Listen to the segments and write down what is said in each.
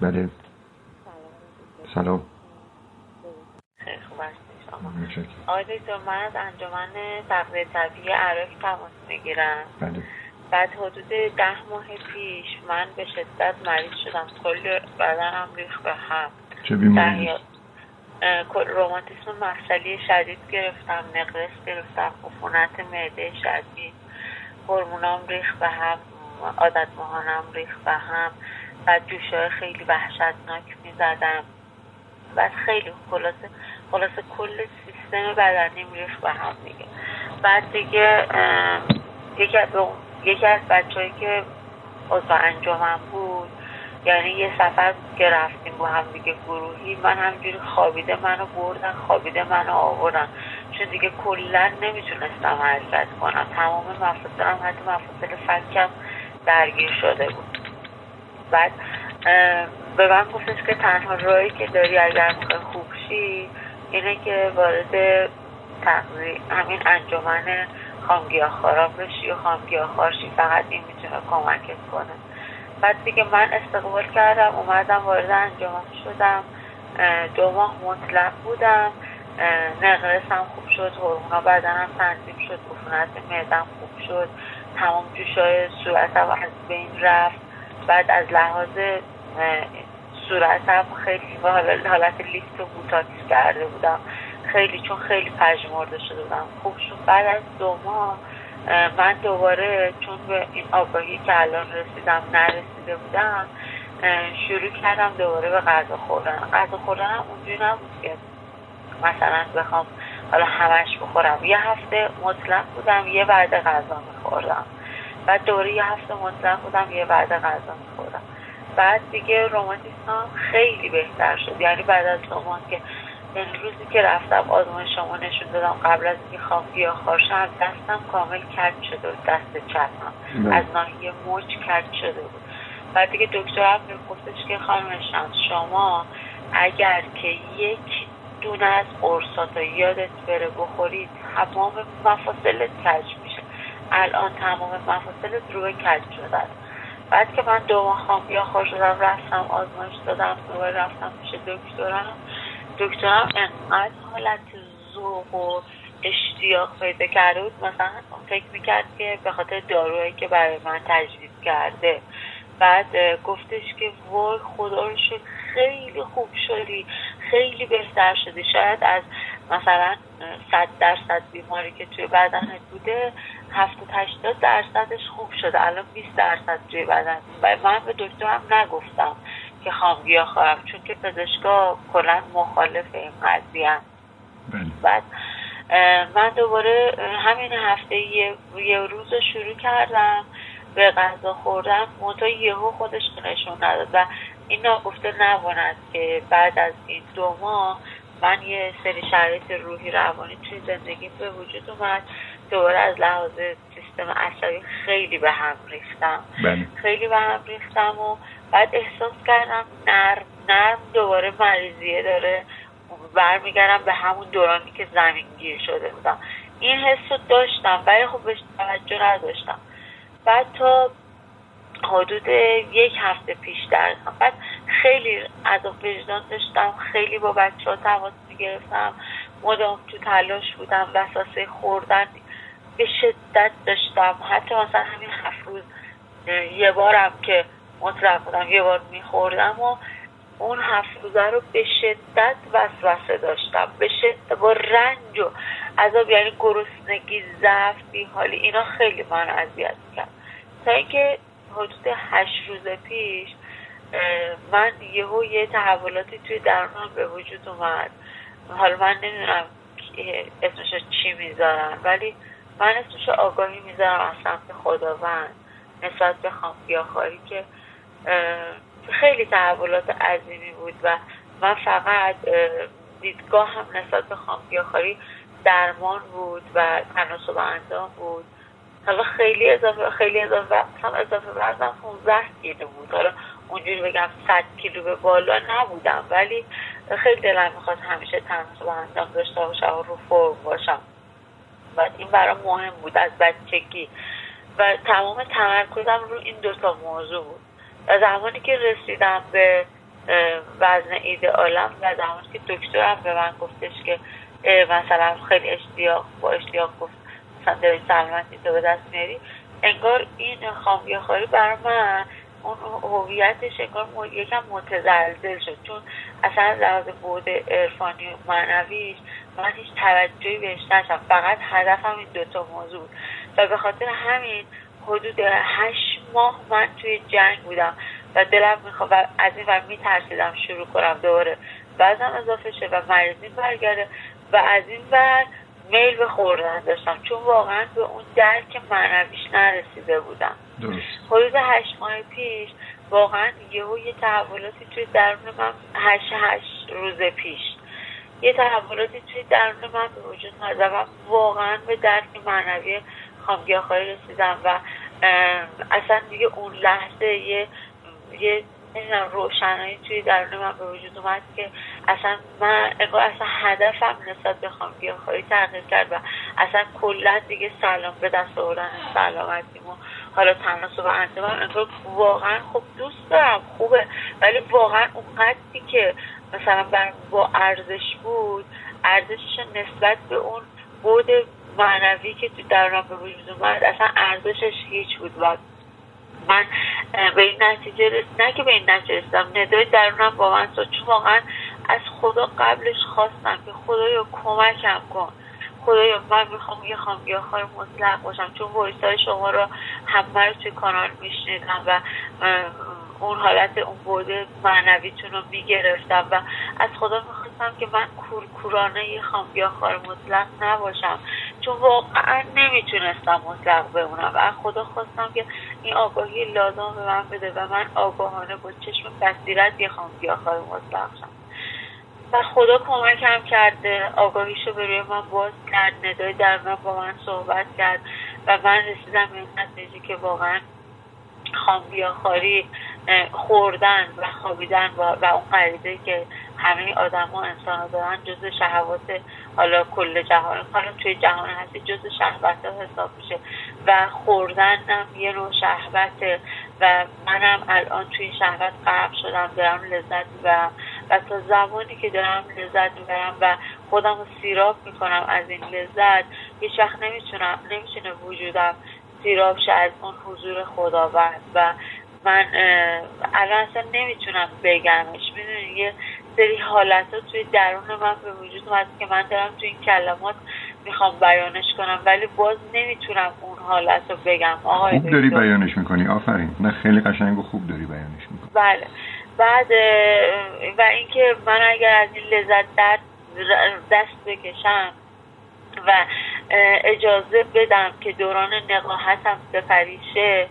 بله. سلام. آقای دکتر من از انجمن تغذیه طبیعی عراق تماس می‌گیرم. بله. بعد حدود ده ماه پیش من به شدت مریض شدم. کل بدنم ریخ به هم. چه بیماری؟ روماتیسم مفصلی شدید گرفتم نقرس گرفتم عفونت معده شدید هورمونام ریخ به هم عادت مهانم ریخ به هم. و جوشای خیلی وحشتناک می‌زدم. بعد خیلی خلاصه خلاصه کل سیستم بدنیم ریخ به هم دیگه. بعد دیگه یکی از یکی از که عضو انجامم بود یعنی یه سفر که رفتیم با هم دیگه گروهی من همجوری خوابیده منو بردن خوابیده منو آوردن. چون دیگه کلا نمی‌تونستم حرکت کنم. تمام مفاصلم حتی مفاصل فکم درگیر شده بود. بعد به من گفتش که تنها راهی که داری اگر می‌خوای اینه که وارد همین انجمن خامگیاخوارا بشی و خامگیاخوار شی. فقط این می‌تونه کمکت کنه. بعد دیگه من استقبال کردم اومدم وارد انجمن شدم. دو ماه مطلق بودم. نقرسم خوب شد هرمونا بدنم تنظیم شد عفونت معدم خوب شد. تمام جوشای صورتم از بین رفت. بعد از لحاظ صورتم خیلی حالت لیفت و بوتاکس کرده بودم. خیلی چون خیلی پژمرده شده بودم. خوب شد بعد از دو ماه من دوباره چون به این آگاهی که الان رسیدم نرسیده بودم شروع کردم دوباره به غذا خوردن. غذا خوردن اونجوری نبود که مثلا بخوام حالا همش بخورم. یه هفته مطلق بودم یه بعد غذا میخوردم. بعد دوره یه هفته مطلق بودم یه بعد غذا میخوردم. بعد دیگه روماتیسم خیلی بهتر شد. یعنی بعد از دو که یعنی روزی که رفتم آزمون شما نشون دادم قبل از اینکه خوام گیاه خارشم دستم کامل کج شده بود دست چپم. از ناحیه مچ کج شده بود. بعد دیگه دکترم گفتش که خانم شمس شما اگر که یک دونه از قرصات یادت بره بخورید تمام مفاصلت کج میشه الان تمام مفاصلت رو کج شدن بعد که من دو ماه خام خور شدم رفتم آزمایش دادم دوباره رفتم پیش دکترم. دکترم انقدر حالت ذوق و اشتیاق پیدا کرده بود. مثلا فکر می‌کرد که به خاطر داروهایی که برای من تجویز کرده. بعد گفتش که وای خدا رو خیلی خوب شدی خیلی بهتر شدی. شاید از مثلا صد درصد بیماری که توی بدنت بوده هفتاد هشتاد درصدش خوب شده. الان 20 درصد توی بدن. و من به دکترم نگفتم که خامگیا خواهم چون که پزشکا کلا مخالف این قضیه بله. بعد من دوباره همین هفته یه, یه روز شروع کردم به غذا خوردن منتها یهو خودش نشون نداد و این ناگفته نباند که بعد از این دو ماه من یه سری شرایط روحی روانی توی زندگی به وجود اومد. دوباره از لحاظ سیستم عصبی خیلی به هم ریختم. بله. خیلی به هم ریختم و بعد احساس کردم نرم نرم دوباره مریضیه داره. برمیگردم به همون دورانی که زمین گیر شده بودم. این حس رو داشتم ولی خب بهش توجه نداشتم. بعد تا حدود یک هفته پیش در بعد خیلی از وجدان داشتم خیلی با بچه ها تماس می‌گرفتم. مدام تو تلاش بودم وساسه خوردن به شدت داشتم. حتی مثلا همین هفت روز یه بارم که مطلق بودم یه بار میخوردم و اون هفت روزه رو به شدت وسوسه داشتم. به شدت با رنج و عذاب یعنی گرسنگی ضعف بیحالی اینا خیلی من اذیت کرد تا اینکه حدود هشت روز پیش من یهو یه تحولاتی توی درونم به وجود اومد. حالا من نمی‌دونم اسمش چی می‌ذارم ولی من اسمش آگاهی می‌ذارم از سمت خداوند. نسبت به خامگیاخواری که خیلی تحولات عظیمی بود و من فقط دیدگاه هم نسبت به خامگیاخواری درمان بود و تناسب اندام بود. حالا خیلی اضافه خیلی اضافه هم اضافه وزنم 15 کیلو بود. حالا اونجوری بگم 100 کیلو به بالا نبودم ولی خیلی دلم می‌خواد همیشه تناسب اندام داشته باشم و رو فرم باشم. و این برام مهم بود از بچگی. و تمام تمرکزم رو این دوتا موضوع بود. و زمانی که رسیدم به وزن ایدئالم و زمانی که دکترم به من گفتش که مثلا خیلی اشتیاق با اشتیاق گفت مثلا داری سلامتی تو به دست میاری. انگار این خامیاخاری بر من اون هویتش انگار یکم متزلزل شد. چون اصلا از بود عرفانی و معنویش من هیچ توجهی بهش نشم فقط هدفم این دوتا موضوع و به خاطر همین حدود هشت ماه من توی جنگ بودم و دلم می‌خواد و از این ور میترسیدم شروع کنم دوباره. وزنم اضافه شه و مریضی برگرده و از این ور میل به خوردن داشتم. چون واقعا به اون درک معنویش نرسیده بودم. حدود هشت ماه پیش واقعا یهو یه تحولاتی توی درون من هشت هشت روز پیش یه تحولاتی توی درون من به وجود و واقعا به درک معنوی خامگیاخاری رسیدم و اصلا دیگه اون لحظه یه یه نمی‌دونم روشنایی توی درون من به وجود اومد که اصلا من اگه اصلا هدفم نسبت به خواهی تغییر کرد و اصلا کلا دیگه سلام به دست آوردن سلامتیم و حالا تناسب انتباه انگار واقعا خب دوست دارم خوبه ولی واقعا اون قدری که مثلا با ارزش بود ارزشش نسبت به اون بود معنوی که تو درونم به وجود اومد اصلا ارزشش هیچ بود. و من به این نتیجه رس... نه که به این نتیجه رسیدم ندای درونم با من چون واقعا از خدا قبلش خواستم که خدایا کمکم کن. خدایا من می‌خوام یه خامگیاخوار مطلق باشم. چون ویسای شما رو همه رو توی کانال میشنیدم و اون حالت اون بوده معنویتون رو می‌گرفتم و از خدا می‌خواستم که من کورکورانه یه خامگیاخوار مطلق نباشم. چون واقعا نمی‌تونستم مطلق بمونم. و از خدا خواستم که این آگاهی لازم به من بده و من آگاهانه با چشم بصیرت یه خامگیاخوار مطلق شم. و خدا کمکم کرده. آگاهیشو به روی من باز کرد ندای در من با من صحبت کرد و من رسیدم به این نتیجه که واقعا خامگیاخواری خوردن و خوابیدن و, و اون قریده که همه آدما انسان ها دارن جز شهوات حالا کل جهان حالا توی جهان هستی جز شهوت ها حساب میشه. و خوردن هم یه نوع شهوته. و منم الان توی شهوت غرق شدم دارم لذت و و تا زمانی که دارم لذت می‌برم و خودم رو سیراب می‌کنم از این لذت هیچ وقت نمی‌تونم نمی‌تونه وجودم سیراب شه از اون حضور خداوند. و من الان اصلا نمی‌تونم بگمش. می‌دونی یه سری حالت ها توی درون من به وجود اومد که من دارم توی این کلمات می‌خوام بیانش کنم ولی باز نمی‌تونم اون حالت رو بگم. آقای خوب داری بیانش می‌کنی آفرین. نه خیلی قشنگ و خوب داری بیانش می‌کنی. بله. بعد و اینکه من اگر از این لذت درد دست بکشم و اجازه بدم که دوران نقاهتم سپریشه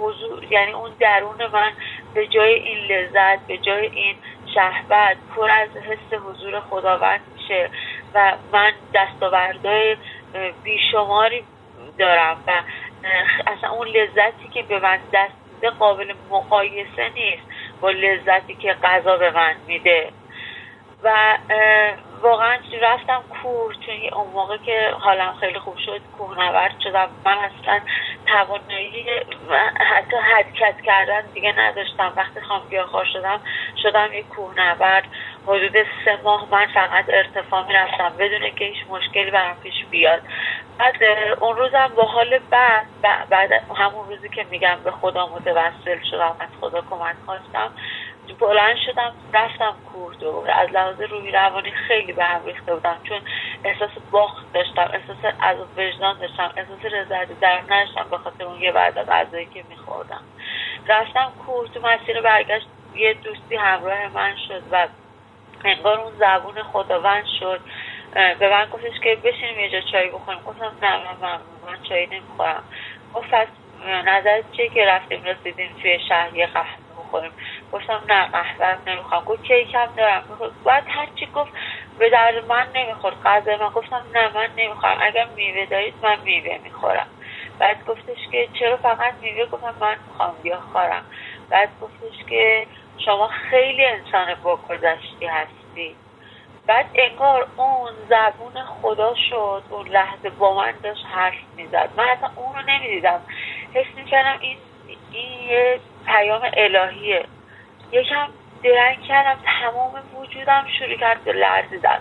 حضور یعنی اون درون من به جای این لذت به جای این شهبت پر از حس حضور خداوند میشه و من دستاوردهای بیشماری دارم و اصلا اون لذتی که به من دست میده قابل مقایسه نیست با لذتی که غذا به من میده. و واقعا رفتم کوه چون اون موقع که حالم خیلی خوب شد کوهنورد شدم. من اصلا توانایی حتی حرکت کردن دیگه نداشتم. وقتی خام گیاهخوار شدم شدم یک کوهنورد حدود سه ماه من فقط ارتفاع می‌رفتم. بدون که هیچ مشکلی برام پیش بیاد. بعد اون روزم با حال بعد بعد همون روزی که میگم به خدا متوسل شدم از خدا کمک خواستم. بلند شدم رفتم کوه از لحاظ روی روانی خیلی به هم ریخته بودم. چون احساس باخت داشتم احساس از وجدان داشتم احساس رضایت در نشتم به خاطر اون یه بعد غذایی که میخوردم. رفتم کوه مسیر برگشت یه دوستی همراه من شد و انگار اون زبون خداوند شد. به من گفتش که بشینیم یه جا چای بخوریم. گفتم نه من, من چای نمی‌خورم. گفت نظرت چیه که رفتیم رسیدیم توی شهر یه قهوه بخوریم؟ گفتم نه قهوه نمی‌خوام. گفت کیکم دارم؟ باید هرچی گفت به درد من نمی‌خورد. غذا من گفتم نه من نمی‌خوام اگر میوه دارید من میوه می‌خورم. بعد گفتش که چرا فقط میوه؟ گفتم من می‌خوام خورم. بعد گفتش که شما خیلی انسان با گذشتی هستی. بعد انگار اون زبون خدا شد اون لحظه با من داشت حرف می‌زد. من اصلا اون رو نمی‌دیدم. حس می‌کردم این این یه پیام الهیه. یکم درنگ کردم تمام وجودم شروع کرد به لرزیدن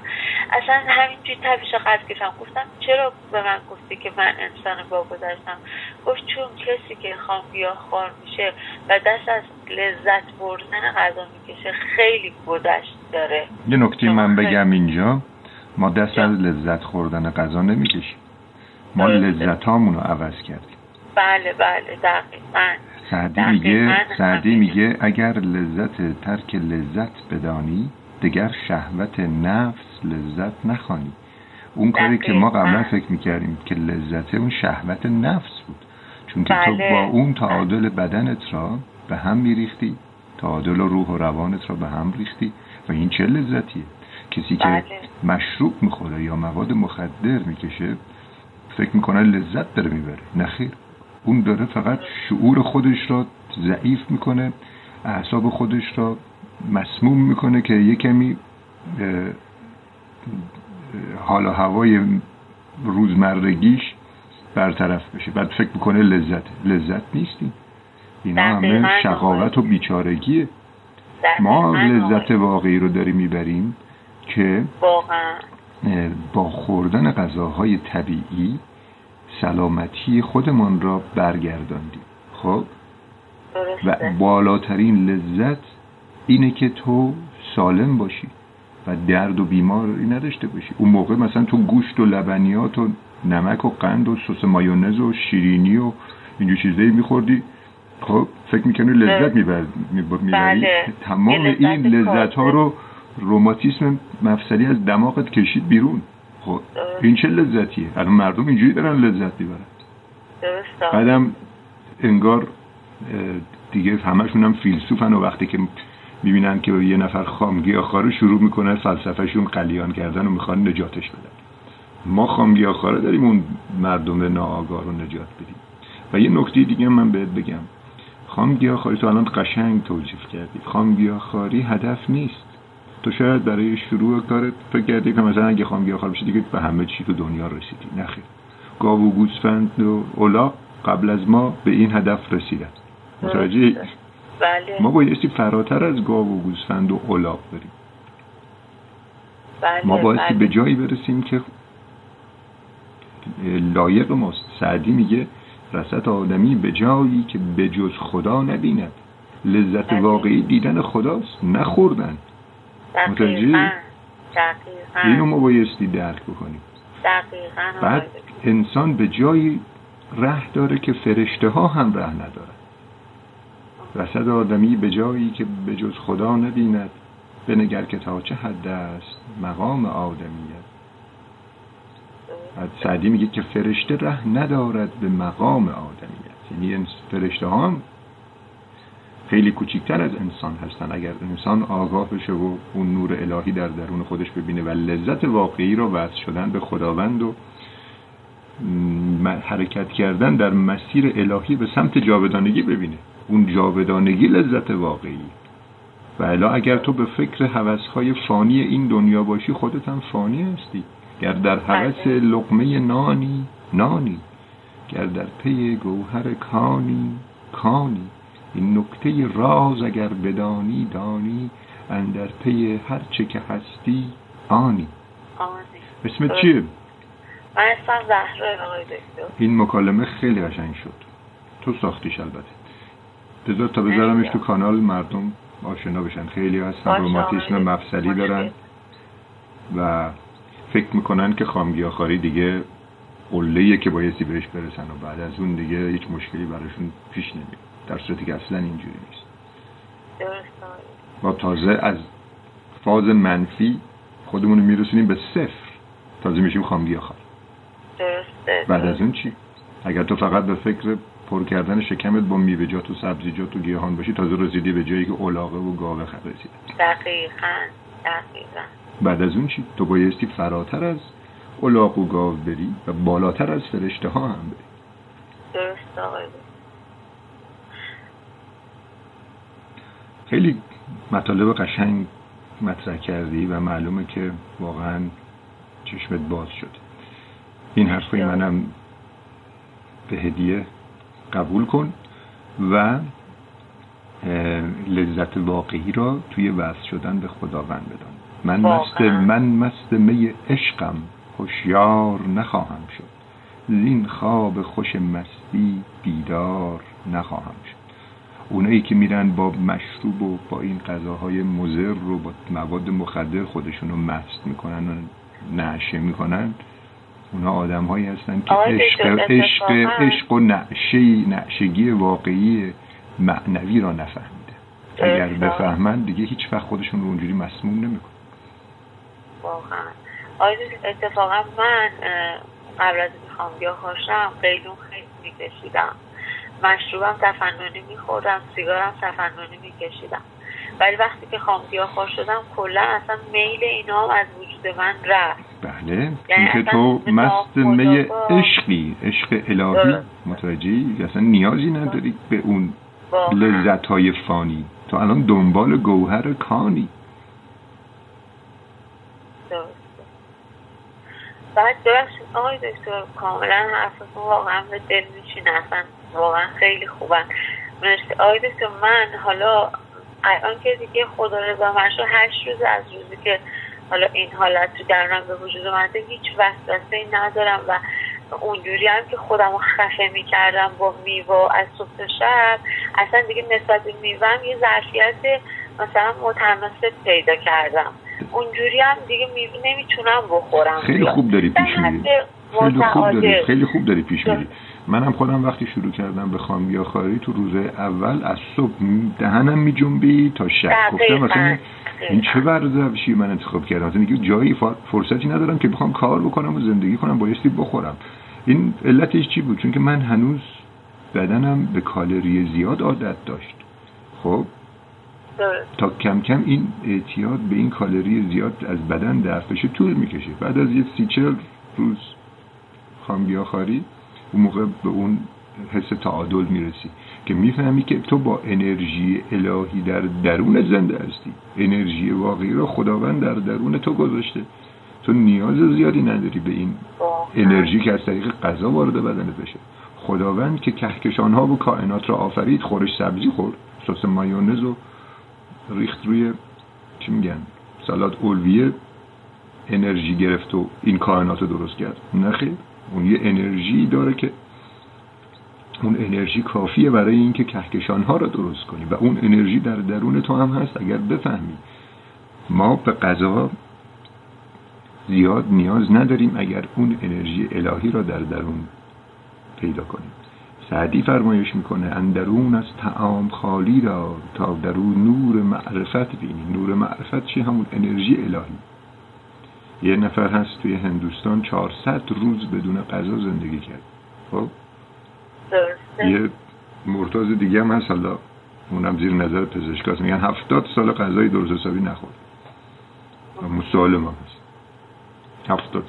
اصلا همینجوری تبیش قد کشم گفتم چرا به من گفتی که من انسان با گذشتم گفت چون کسی که خام خار میشه و دست از لذت بردن غذا می‌کشه خیلی گذشت داره. یه نکته من بگم اینجا. ما دست از لذت خوردن غذا نمی‌کشیم. ما لذت رو عوض کردیم. بله بله دقیقا. سعدی میگه سعدی میگه اگر لذت ترک لذت بدانی دگر شهوت نفس لذت نخوانی. اون کاری که ما قبلا فکر می‌کردیم که لذت اون شهوت نفس بود. چون که تو بله. با اون تعادل بدنت را به هم میریختی تعادل روح و روانت را به هم ریختی و این چه لذتیه؟ کسی که بله. مشروب می‌خوره یا مواد مخدر می‌کشه فکر می‌کنه لذت داره می‌بره. نخیر اون داره فقط شعور خودش را ضعیف می‌کنه اعصاب خودش را مسموم می‌کنه که یه کمی حال و هوای روزمرگیش برطرف بشه. بعد فکر می‌کنه لذت لذت نیستیم اینا همه شقاوت و بیچارگیه. ما لذت واقعی رو داریم می‌بریم که با خوردن غذاهای طبیعی سلامتی خودمان را برگرداندیم. خب؟ و بالاترین لذت اینه که تو سالم باشی و درد و بیماری نداشته باشی. اون موقع مثلا تو گوشت و لبنیات و نمک و قند و سس مایونز و شیرینی و اینجور چیزایی میخوردی. خب فکر می‌کنی لذت می‌بری؟ بله. تمام این لذت ها رو روماتیسم مفصلی از دماغت کشید بیرون. خب این چه لذتیه؟ الان مردم اینجوری دارن لذت می‌برن. بعدم انگار دیگه همشون هم فیلسوفن و وقتی که می‌بینن که یه نفر خامگیاخواره شروع می‌کنه فلسفهشون قلیان کردن و می‌خوان نجاتش بدن. ما خامگیاخواره داریم اون مردم ناآگاه رو نجات بدیم. و یه نکته دیگه من بهت بگم. خامگیاخواری تو الان قشنگ توجیف کردی. خامگیاخواری هدف نیست. تو شاید برای شروع کارت فکر کردی که مثلا اگه خامگیاخوار بشی دیگه به همه چی تو دنیا رسیدی نخیر گاو و گوسفند و اولاق قبل از ما به این هدف رسیدن متوجه بله. ما بایستی فراتر از گاو و گوسفند و اولاق بریم بله. ما بایستی بله. به جایی برسیم که لایق ماست سعدی میگه رسط آدمی به جایی که به جز خدا نبیند لذت بله. واقعی دیدن خداست نخوردن متوجه اینو ما بایستی درک بکنیم. دقیقا. بعد انسان به جایی ره داره که فرشته ها هم ره ندارن. رسد آدمی به جایی که به جز خدا نبیند بنگر که تا چه حد است مقام آدمیت. بعد سعدی میگه که فرشته ره ندارد به مقام آدمیت. یعنی فرشته ها هم خیلی کوچکتر از انسان هستن. اگر انسان آگاه بشه و اون نور الهی در درون خودش ببینه و لذت واقعی رو وصل شدن به خداوند و حرکت کردن در مسیر الهی به سمت جاودانگی ببینه اون جاودانگی لذت واقعی. و الا اگر تو به فکر حوثهای فانی این دنیا باشی خودت هم فانی هستی. گر در حوث لقمه نانی نانی. گر در پی گوهر کانی کانی. این نکته راز اگر بدانی دانی اندر پی هر چه که هستی آنی. آنی. اسمت چیه؟ من اسمم زهره آقای دکتر. این مکالمه خیلی قشنگ شد. تو ساختیش البته. بذار تا بذارمش تو کانال مردم آشنا بشن. خیلی هستن روماتیسم مفصلی دارن. و فکر می‌کنن که خامگیاخواری دیگه قله که بایستی بهش برسن و بعد از اون دیگه هیچ مشکلی براشون پیش نمیاد. در صورتی که اصلا اینجوری نیست. ما تازه از فاز منفی خودمون رو میرسونیم به صفر. تازه میشیم خامگیاخوار درسته. بعد از اون چی؟ اگر تو فقط به فکر پر کردن شکمت با میوه‌جات و سبزیجات و گیاهان باشی تازه رسیدی به جایی که اولاغه و گاوه رسیده دقیقا دقیقا. بعد از اون چی؟ تو بایستی فراتر از اولاغ و گاو بری و بالاتر از فرشته ها هم بری. درست آقای. خیلی مطالب قشنگ مطرح کردی و معلومه که واقعا چشمت باز شد. این حرفای منم به هدیه قبول کن و لذت واقعی را توی وصل شدن به خداوند بدان. من مست من مست می عشقم هوشیار نخواهم شد. زین خواب خوش مستی بیدار نخواهم شد. اونایی که میرن با مشروب و با این غذاهای مزر رو با مواد مخدر خودشون رو مست می‌کنن و نعشه می‌کنن اونا آدم هایی هستن که عشق, عشق, عشق و نعشه نعشگی واقعی معنوی را نفهمیده اگر بفهمن دیگه هیچ وقت خودشون رو اونجوری مسموم نمیکن واقعا. اتفاقا من قبل از می‌خوام بیا هاشم قیلون خیلی میکشیدم. مشروبم تفننی میخوردم سیگارم تفننی میکشیدم. ولی وقتی که خام گیاهخوار شدم کلا اصلا میل اینا هم از وجود من رفت. بله یعنی اینکه تو مست می عشقی عشق الهی متوجهی؟ اصلا نیازی نداری به اون لذت های فانی. تو الان دنبال گوهر کانی. بعد ببخشید آقای دکتر کاملا حرفتون واقعا به دل میشین اصلا واقعا خیلی خوبن. مرسی. آقای دکتر من حالا الان که دیگه خدا رضا شو هشت روز از روزی که حالا این حالت تو درونم به وجود اومده هیچ وسوسه ای ندارم و اونجوری هم که خودم رو خفه می‌کردم با میوا از صبح شب اصلا دیگه نسبت به میوهم یه ظرفیت مثلا متناسب پیدا کردم. اونجوری هم دیگه میوه نمی‌تونم بخورم. خیلی خوب داری پیش میری. خیلی خوب داری. خیلی خوب داری پیش میری. منم خودم وقتی شروع کردم به خام خاری تو روز اول از صبح دهنم می جنبی تا شب. گفتم مثلا این چه ورزشی من انتخاب کردم؟ مثلا دیگه جایی فرصتی ندارم که بخوام کار بکنم و زندگی کنم بایستی بخورم. این علتش چی بود؟ چون که من هنوز بدنم به کالری زیاد عادت داشت. خب؟ تا کم کم این اعتیاد به این کالری زیاد از بدن دفع بشه طول می‌کشه. بعد از یه سی چل روز خاری اون موقع به اون حس تعادل می‌رسی که می‌فهمی که تو با انرژی الهی در درون زنده هستی. انرژی واقعی رو خداوند در درون تو گذاشته. تو نیاز زیادی نداری به این انرژی که از طریق غذا وارد بدنت بشه. خداوند که کهکشان ها و کائنات را آفرید خورش سبزی خورد. سس مایونز و ریخت روی چی میگن؟ سالاد اولویه انرژی گرفت و این کائنات رو درست کرد. نخیر اون یه انرژی داره که اون انرژی کافیه برای اینکه کهکشان ها را درست کنی. و اون انرژی در درون تو هم هست اگر بفهمی. ما به غذا زیاد نیاز نداریم اگر اون انرژی الهی را در درون پیدا کنیم. سعدی فرمایش می‌کنه اندرون از تعام خالی را تا درون نور معرفت بینی. نور معرفت چی؟ همون انرژی الهی. یه نفر هست توی هندوستان 400 روز بدون غذا زندگی کرد. خب؟ یه مرتاز دیگه هم هست حالا اونم زیر نظر پزشکاست. میگن هفتاد سال غذای درست حسابی نخورد سوال ما هست. هفتاد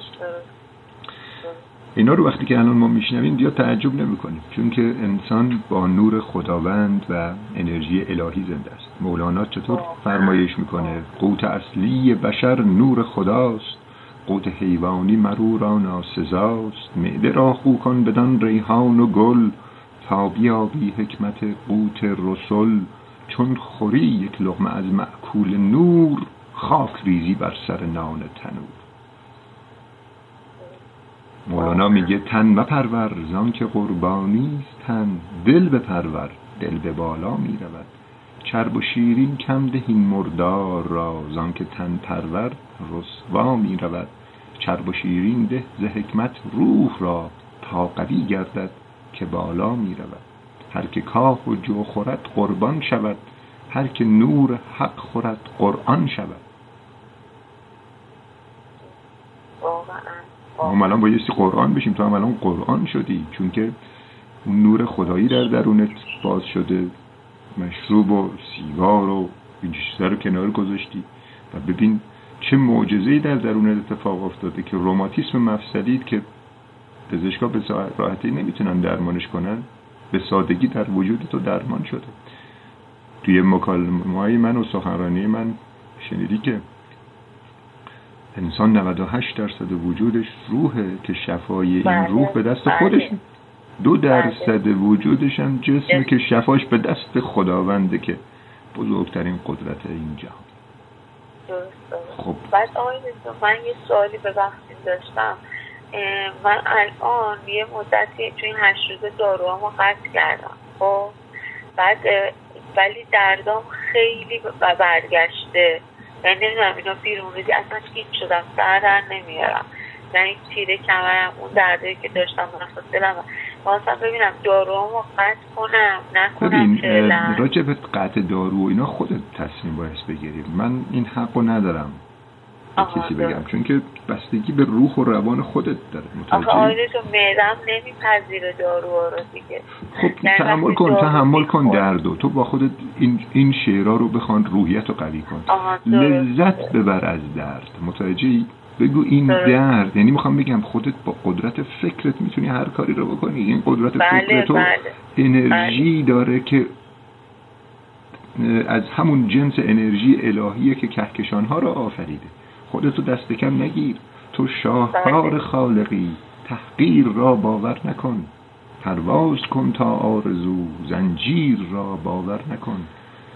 اینا رو وقتی که الان ما میشنویم یا تعجب نمی‌کنیم. چون که انسان با نور خداوند و انرژی الهی زنده است. مولانا چطور فرمایش می‌کنه؟ قوت اصلی بشر نور خداست. قوت حیوانی مرو را ناسزاست. معده را خو کن بدان ریحان و گل تا بیابی حکمت قوت رسل. چون خوری یک لغمه از معکول نور خاک ریزی بر سر نان تنور. مولانا میگه تن مپرور زان که قربانی تن. دل بپرور دل به بالا می‌رود. چرب و شیرین کم دهین مردار را زان که تن پرور رسوا می رود. چرب و شیرین ده ز حکمت روح را تا قوی گردد که بالا می رود. هر که کاه و جو خورد قربان شود. هر که نور حق خورد قرآن شود. ما الان بایستی قرآن بشیم. تو هم الان قرآن شدی. چون که اون نور خدایی در درونت باز شده. مشروب و سیگار و این رو کنار گذاشتی. و ببین چه معجزه‌ای در درون اتفاق افتاده که روماتیسم مفصلید که پزشکا به راحتی نمی‌تونن درمانش کنن به سادگی در وجود تو درمان شده. توی مکالمه من و سخنرانی من شنیدی که انسان 98 درصد وجودش روحه که شفای این بله، روح به دست بله. خودش دو درصد وجودش هم جسمه که شفاش به دست خداونده که بزرگترین قدرت این جهان. خب. بعد آقای من یه سوالی ببخشید داشتم. من الان یه مدتی تو این هشت روز داروامو قطع کردم خب؟ بعد ولی دردام خیلی برگشته. یعنی نمی‌دونم اینا بیرون ریزی اصلا هیچ شدم سر در نمیارم یعنی تیره کمرم اون درده که داشتم نفس دلم. واسه ببینم داروامو قطع کنم نکنم ببین راجع به قطع دارو و اینا خودت تصمیم باید بگیریم من این حقو ندارم. کسی بگم. چون که بستگی به روح و روان خودت داره. متوجه آخه تو میدم نمیپذیره دارو رو دیگه. خب تحمل کن تحمل کن دردو تو با خودت این این شعرها رو بخوان روحیت رو قوی کن. لذت ببر از درد. متوجه بگو این درد. یعنی می‌خوام بگم خودت با قدرت فکرت می‌تونی هر کاری رو بکنی. این قدرت بله فکر تو بله. انرژی بله. داره که از همون جنس انرژی الهیه که کهکشان ها رو آفریده. خودتو دست کم نگیر. تو شاهکار بله. خالقی. تحقیر را باور نکن. پرواز کن تا آرزو. زنجیر را باور نکن.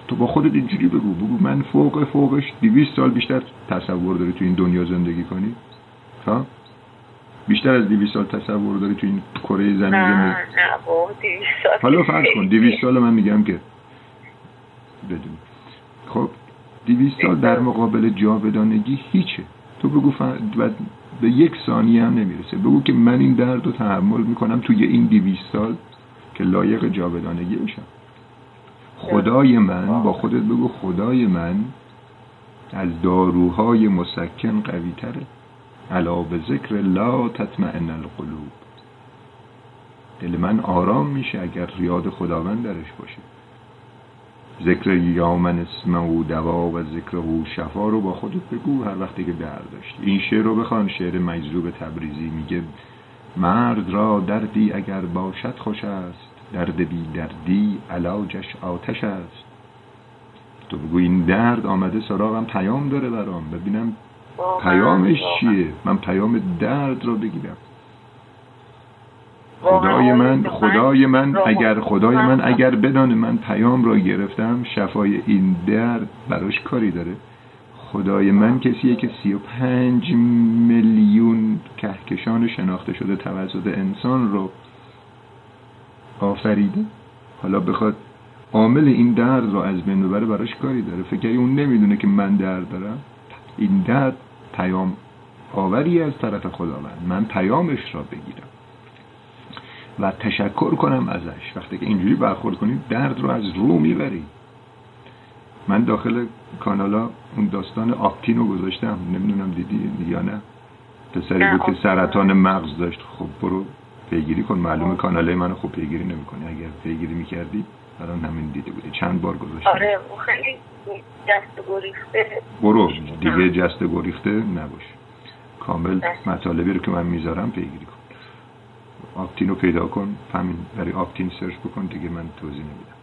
تو با خودت اینجوری بگو. بگو من فوق فوقش دیویست سال بیشتر تصور داری تو این دنیا زندگی کنی؟ ها؟ بیشتر از دیویست سال تصور داری تو این کره زمین؟ نه نه حالا فرض کن دیویست سال من میگم که بدون خب دیویست سال در مقابل جاودانگی هیچه. تو بگو به یک ثانیه هم نمی‌رسه. بگو که من این درد رو تحمل می‌کنم توی این دیویست سال که لایق جاودانگی بشم خدای من با خودت بگو خدای من از داروهای مسکن قوی تره علا به ذکر لا تطمئن القلوب. دل من آرام میشه اگر ریاد خداوند درش باشه. ذکر یامن اسمه و دوا و ذکر او شفا رو با خودت بگو هر وقتی که درد داشتی. این شعر رو بخوان شعر مجذوب تبریزی. میگه مرد را دردی اگر باشد خوش است درد بی دردی علاجش آتش است. تو بگو این درد آمده سراغم پیام داره برام. ببینم پیامش چیه؟ من پیام درد رو بگیرم. خدای من خدای من اگر خدای من اگر بدانه من پیام را گرفتم شفای این درد براش کاری داره. خدای من کسیه که سی و پنج میلیون کهکشان شناخته شده توسط انسان رو آفریده. حالا بخواد عامل این درد رو از بین ببره براش کاری داره. فکر اون نمی‌دونه که من درد دارم. این درد پیام آوری از طرف خداوند. من پیامش را بگیرم. و تشکر کنم ازش. وقتی که اینجوری برخورد کنید درد رو از رو می‌بری. من داخل کانالا اون داستان آپتین رو گذاشتم. نمی‌دونم دیدی یا نه. پسری بود که سرطان مغز داشت. خب برو پیگیری کن. معلومه کاناله منو خوب پیگیری نمی‌کنی. اگر پیگیری می‌کردی الان همین دیده بودی. چند بار گذاشتم آره خیلی جست گریخته. برو. دیگه جست گریخته نباش. کامل مطالبی رو که من می‌ذارم پیگیری کن. آپتین رو پیدا کن. همین برای آپتین سرچ بکن دیگه من توضیح نمیدم.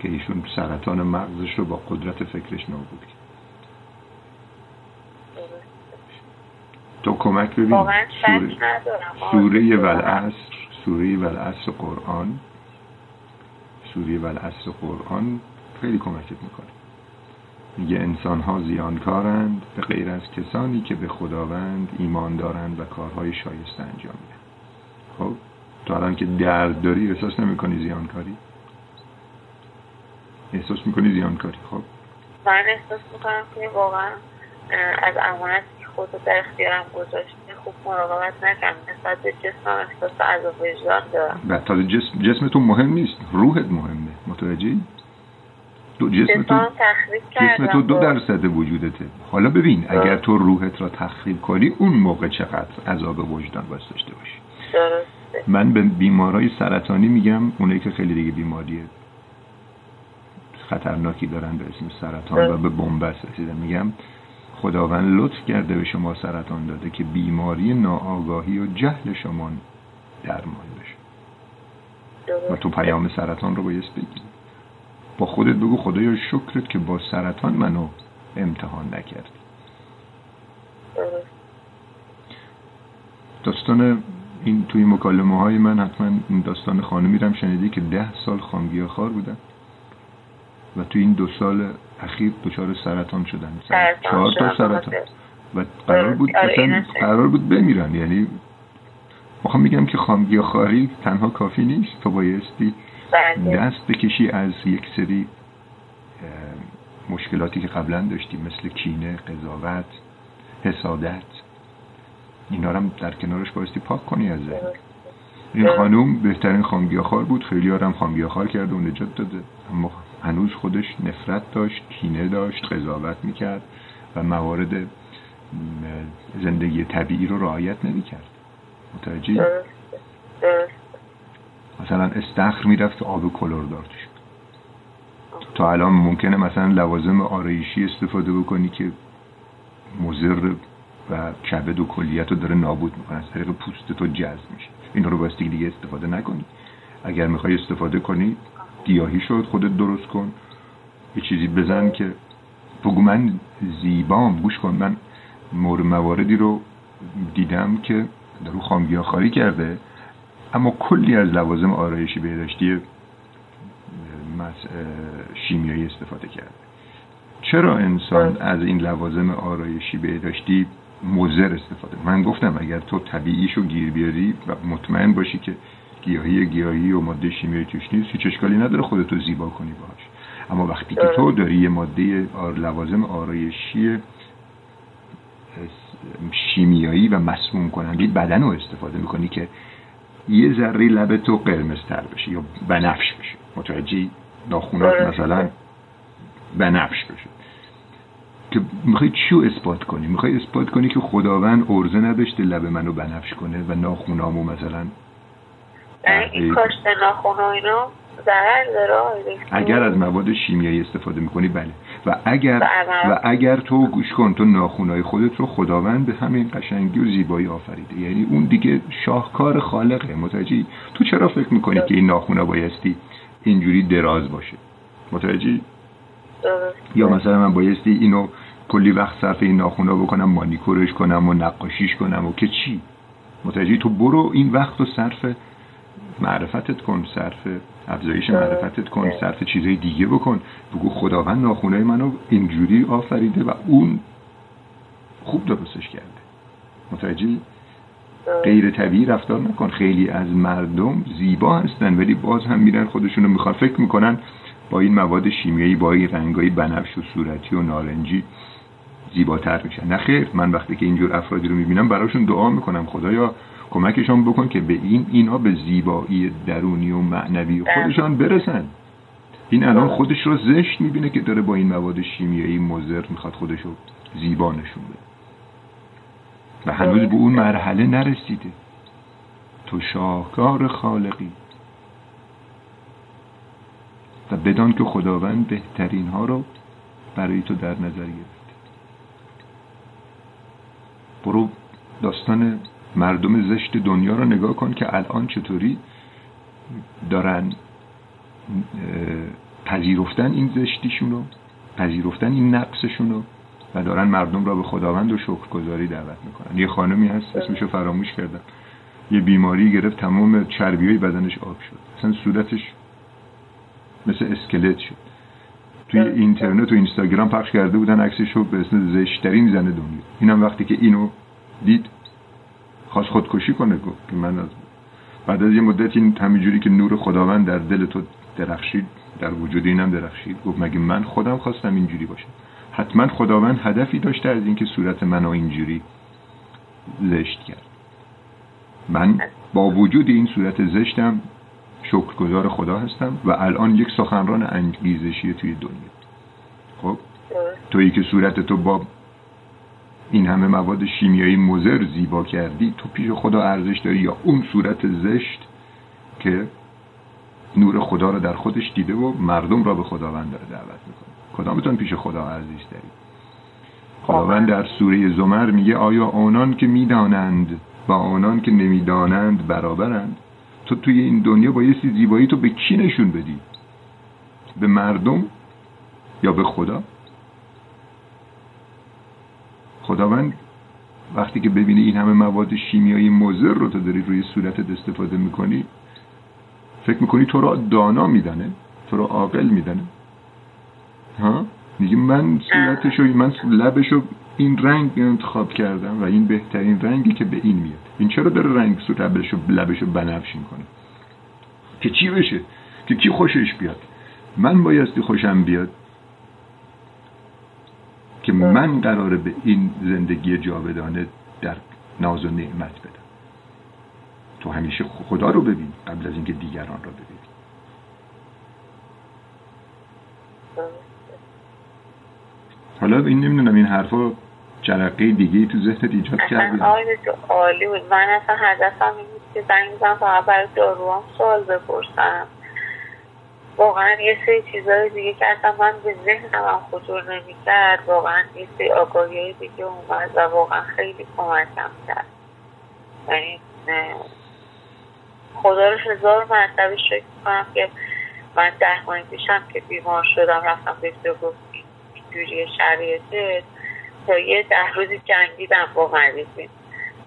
که ایشون سرطان مغزش رو با قدرت فکرش نابود کرد. تو کمک ببین. سوره, سوره والعصر سوره والعصر قرآن. سوره والعصر قرآن خیلی کمکت می‌کنه. میگه انسان ها زیانکارند به غیر از کسانی که به خداوند ایمان دارند و کارهای شایسته انجام میدن. خب تو الان که درد داری احساس نمی‌کنی زیانکاری؟ احساس می‌کنی زیانکاری؟ خب. من احساس می‌کنم که واقعا از امانت خود در اختیارم گذاشته خوب مراقبت نکنم نسبت به جسمم احساس عذاب وجدان دارم. و تازه جسم, جسم تو مهم نیست روحت مهمه. متوجهی؟ دو جسم تو جسم تو دو درصد وجودته. حالا ببین اگر تو روحت را تخریب کنی اون موقع چقدر عذاب وجدان باید داشته باشی؟ درسته. من به بیمارای سرطانی میگم اونایی که خیلی دیگه بیماری خطرناکی دارن به اسم سرطان و به بنبست رسیدن میگم خداوند لطف کرده به شما سرطان داده که بیماری ناآگاهی و جهل شما درمان بشه. و تو پیام سرطان رو باید بگی. با خودت بگو خدایا شکرت که با سرطان منو امتحان نکردی. داستان این توی مکالمه های من حتما این داستان خانمی رم شنیدی که ده سال خانگی خار بودن. و توی این دو سال اخیر دچار سرطان شدن. چهار تا سرطان. و قرار بود آره، قرار بود بمیرن. یعنی می‌خوام میگم که خانگی خاری تنها کافی نیست. تو بایستی بله. دست بکشی از یک سری مشکلاتی که قبلا داشتیم مثل کینه قضاوت حسادت. اینا هم در کنارش بایستی پاک کنی از ذهن این خانوم بهترین خانگیاخوار بود. خیلی هم خانگیاخوار کرده و نجات داده. اما هنوز خودش نفرت داشت کینه داشت قضاوت می‌کرد و موارد زندگی طبیعی رو رعایت نمی‌کرد. متوجه مثلا استخر می‌رفت آب کلوردار شد تا الان ممکنه مثلا لوازم آرایشی استفاده بکنی که مزر و کبد و کلیت رو داره نابود می‌کنه. از طریق پوست تو جذب میشه. اینا رو باستی دیگه استفاده نکنی. اگر می‌خوای استفاده کنی گیاهی شد خودت درست کن. یه چیزی بزن که بگو من زیبام. گوش کن. من مورد مواردی رو دیدم که در رو خام کرده. اما کلی از لوازم آرایشی بهداشتی شیمیایی استفاده کرده. چرا انسان از این لوازم آرایشی بهداشتی مزر استفاده. من گفتم اگر تو طبیعیشو گیر بیاری و مطمئن باشی که گیاهی گیاهی و ماده شیمیایی توش نیست هیچ اشکالی نداره خودتو زیبا کنی باش اما وقتی که تو داری یه ماده آر لوازم آرایشی شیمیایی و مسموم کنندی بدن رو استفاده می‌کنی که یه ذره لب تو قرمز تر بشه یا بنفش بشه. متوجه ناخونات. مثلا بنفش بشه. که می‌خوای چی رو اثبات کنی؟ می‌خوای اثبات کنی که خداوند ارزه نداشته لب منو بنفش کنه و ناخونامو مثلا این کاشت ناخون اینا اگر از مواد شیمیایی استفاده می‌کنی بله. و اگر و اگر تو گوش کن تو ناخونای خودت رو خداوند به همین قشنگی و زیبایی آفریده. یعنی اون دیگه شاهکار خالقه. متوجهی؟ تو چرا فکر می‌کنی که این ناخونا بایستی اینجوری دراز باشه؟ متوجهی؟ یا مثلا من بایستی اینو کلی وقت صرف این ناخونا بکنم مانیکورش کنم و نقاشیش کنم و که چی؟ متوجهی تو برو این وقت رو صرف معرفتت کن صرف افزایش معرفتت کن صرف چیزهای دیگه بکن. بگو خداوند ناخونای منو اینجوری آفریده و اون خوب درستش کرده. متوجهی؟ غیر طبیعی رفتار نکن. خیلی از مردم زیبا هستن ولی باز هم میرن خودشونو می‌خوان. فکر می‌کنن با این مواد شیمیایی با این رنگای بنفش و صورتی و نارنجی زیباتر میشن. نه خیر من وقتی که اینجور افرادی رو می‌بینم براشون دعا می‌کنم. خدایا کمکشان بکن که به این اینا به زیبایی درونی و معنوی خودشان برسن. این الان خودش رو زشت می‌بینه که داره با این مواد شیمیایی مزر می‌خواد خودش رو زیبا نشون بده. و هنوز به اون مرحله نرسیده. تو شاهکار خالقی. و بدان که خداوند بهترین ها رو برای تو در نظر گرفت. برو داستان مردم زشت دنیا رو نگاه کن که الان چطوری دارن پذیرفتن این زشتیشونو پذیرفتن این نقصشونو و دارن مردم را به خداوند و شکرگزاری دعوت می‌کنن. یه خانمی هست اسمشو فراموش کردم. یه بیماری گرفت تمام چربی های بدنش آب شد. اصلا صورتش مثل اسکلت شد. توی اینترنت و اینستاگرام پخش کرده بودن عکسش رو به اسم زشترین زن دنیا. اینم وقتی که اینو دید خواست خودکشی کنه گفت که من از بعد از یه مدت این همینجوری که نور خداوند در دل تو درخشید در وجود اینم درخشید. گفت مگه من خودم خواستم اینجوری باشم حتما خداوند هدفی داشته از اینکه صورت منو اینجوری زشت کرد. من با وجود این صورت زشتم شکرگزار خدا هستم و الان یک سخنران انگیزشی توی دنیا. خب؟ تویی که صورت تو با این همه مواد شیمیایی مزر زیبا کردی تو پیش خدا ارزش داری یا اون صورت زشت که نور خدا رو در خودش دیده و مردم را به خداوند داره دعوت می‌کنه. کدامتون پیش خدا ارزش داری؟ خداوند در سوره زمر میگه آیا آنان که می‌دانند و آنان که نمی‌دانند برابرند؟ تو توی این دنیا بایستی زیبایی تو به کی نشون بدی؟ به مردم یا به خدا؟ خداوند وقتی که ببینی این همه مواد شیمیایی مضر رو تو داری روی صورتت استفاده می‌کنی فکر می‌کنی تو رو دانا میدنه تو رو عاقل میدنه. ها؟ میگه من صورتشو من لبشو این رنگ انتخاب کردم و این بهترین رنگی که به این میاد. این چرا داره رنگ لبشو لبشو بنفشین کنه که چی بشه؟ که کی خوشش بیاد؟ من بایستی خوشم بیاد که من قراره به این زندگی جاودانه در ناز و نعمت بدم. تو همیشه خدا رو ببین قبل از اینکه دیگران رو ببین. حالا این نمی‌دونم این حرفا جرقه دیگه تو ذهنت ایجاد کردی آره عالی بود. من اصلا هدفم این بود که زنگ بزنم فقط برای داروام سوال بپرسم. واقعا یه سری چیزهای دیگه که اصلا من به ذهنم هم خطور نمی‌کرد واقعا یه سری آگاهی دیگه اومد و واقعا خیلی کمکم کرد. یعنی خدا رو هزار مرتبه شکر کنم که من ده ماه پیشم که بیمار شدم رفتم دکتر گفت اینجوری شرایطه. تا یه ده روزی جنگیدم با مریضی.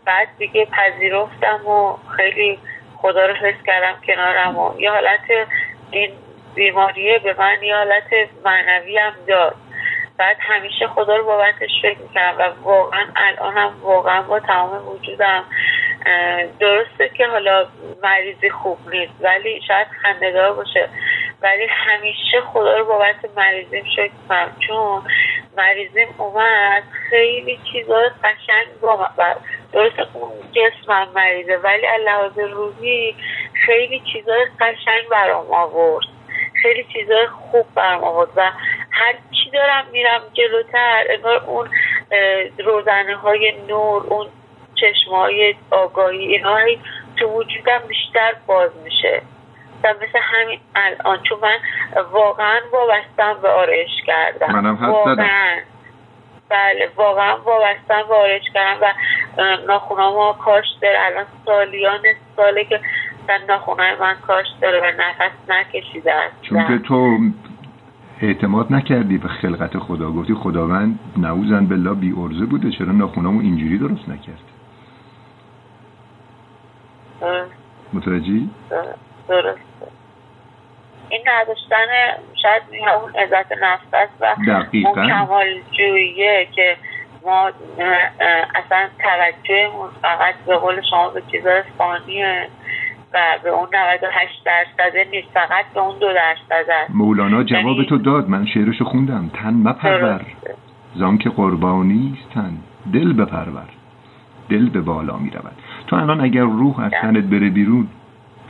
بعد دیگه پذیرفتم و خیلی خدا رو حس کردم کنارم و یه حالت این بیماریه به من یه حالت معنوی هم داد. بعد همیشه خدا رو بابتش فکر می‌کنم و واقعا الانم واقعا با تمام وجودم درسته که حالا مریضی خوب نیست ولی شاید خندهدار باشه. ولی همیشه خدا رو بابت مریضیم شکر کنم چون مریضیم اومد. خیلی چیزا قشنگ با درست اون جسمم مریضه ولی لحاظ روحی خیلی چیزای قشنگ برام آورد. خیلی چیزای خوب برام آورد و هر چی دارم میرم جلوتر انگار اون روزنه های نور اون چشم های آگاهی اینا تو وجودم بیشتر باز میشه. و مثل همین الان چون من واقعا وابستم به آرش کردم منم واقعا. بله واقعا وابستم به آرش کردم و ناخونام کاش داره. الان سالیان ساله که در ناخونای من کاش داره و نفس نکشیده است. چون که تو اعتماد نکردی به خلقت خدا. گفتی خداوند نعوزن بالله بی ارزه بوده. چرا ناخونامو اینجوری درست نکرد؟ متوجهی؟ درست. این نداشتن شاید اون عزت نفس است و اون کمال جوییه که ما اصلا توجهمون فقط به قول شما به چیزای فانیه و به اون 98 درصده نیست فقط به اون دو درصد است. مولانا جواب یعنی تو داد من شعرشو خوندم. تن مپرور. زان که قربانی تن دل بپرور. دل به بالا می رود تو الان اگر روح از تنت بره بیرون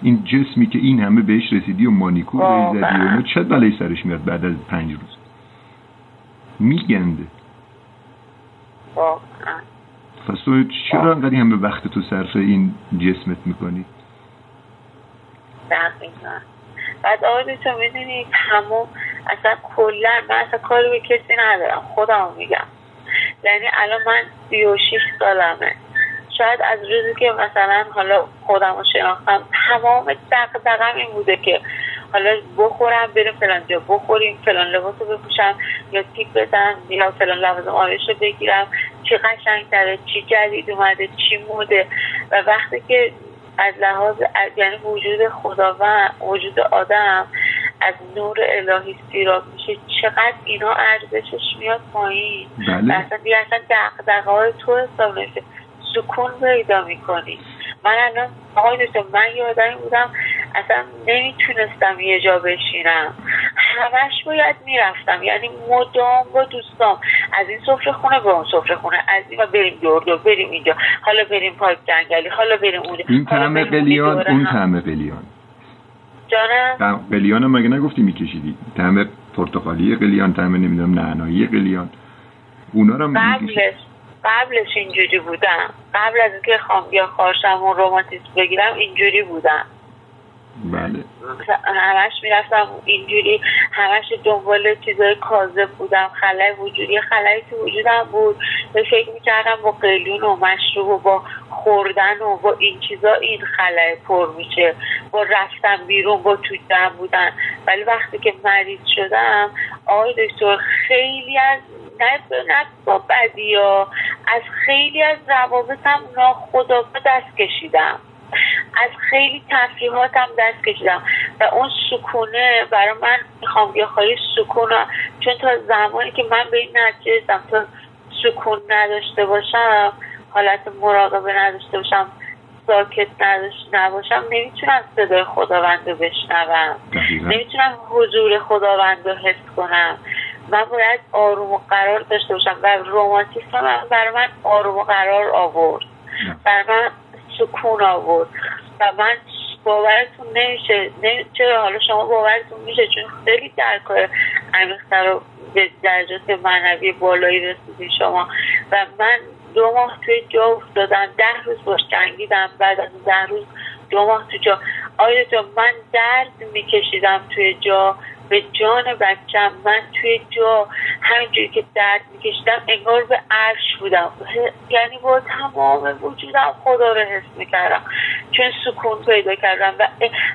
این جسمی که این همه بهش رسیدی و مانیکور زدی و چه بلایی سرش میاد بعد از پنج روز؟ میگنده. پس تو چرا انقدر همه وقت تو صرف این جسمت می‌کنی؟ دقیقا. بعد آقای تو می‌دونی تمام اصلا کلا من اصلا کاری به کسی ندارم. خودم میگم. یعنی الان من سی و شیش سالمه. شاید از روزی که مثلا حالا خودم رو شناختم تمام دقدقم این بوده که حالا بخورم بریم فلان جا بخوریم فلان لباس رو بپوشم یا تیک بزنم یا فلان لباس آرش رو بگیرم چی قشنگ تره چی جدید اومده چی موده. و وقتی که از لحاظ یعنی وجود خداوند وجود آدم از نور الهی سیراب میشه چقدر اینا ارزشش میاد پایین. بله. اصلا دیگه اصلا دقدقه های تو حساب نمیشه. سکون پیدا می‌کنی. من الان آقای دکتر من یه آدمی بودم اصلا نمی‌تونستم یه جا بشینم. همش باید می‌رفتم. یعنی مدام با دوستام. از این سفره خونه به اون سفره خونه. از این بریم دور دور بریم اینجا. حالا بریم پاک جنگلی. حالا بریم اونجا. این طعم قلیان اون طعم قلیان جانم؟ قلیان مگه نگفتی میکشیدی؟ طعم پرتقالی قلیان طعم نمی‌دونم نعنایی قلیان اونا رو قبلش قبلش اینجوری بودم. قبل از اینکه خام یا خارشم و روماتیسم بگیرم اینجوری بودم. بله. همش می‌رفتم اینجوری همش دنبال چیزای کاذب بودم خلای وجودی خلایی تو وجودم بود. به فکر می‌کردم با قلیون و مشروب و با خوردن و با این چیزا این خلای پر میشه. با رفتن بیرون با تو بودن. ولی وقتی که مریض شدم آقای دکتر خیلی از نه نه با بدی از خیلی از روابطم ناخداگاه دست کشیدم. از خیلی تفریحاتم دست کشیدم. و اون سکونه برای من می‌خوام یا خواهی سکون چون تا زمانی که من به این نتیجه تا سکون نداشته باشم حالت مراقبه نداشته باشم ساکت نباشم نمی‌تونم صدای خداوند رو بشنوم. نمی‌تونم حضور خداوند رو حس کنم. من باید آروم و قرار داشته باشم و رومانتیسم هم برای من آروم و قرار آورد. برای من سکون آورد. و من باورتون نمیشه. چرا حالا شما باورتون میشه؟ چون خیلی در کار عمیقتر رو به درجات معنوی بالایی رسیدین شما. و من دو ماه توی جا افتادم. ده روز باش جنگیدم. بعد از ده روز دو ماه تو جا. آیا جا من درد میکشیدم توی جا؟ به جان بچم من توی جا همینجوری که درد میکشیدم انگار به عرش بودم. یعنی با تمام وجودم خدا رو حس می‌کردم. چون سکون پیدا کردم و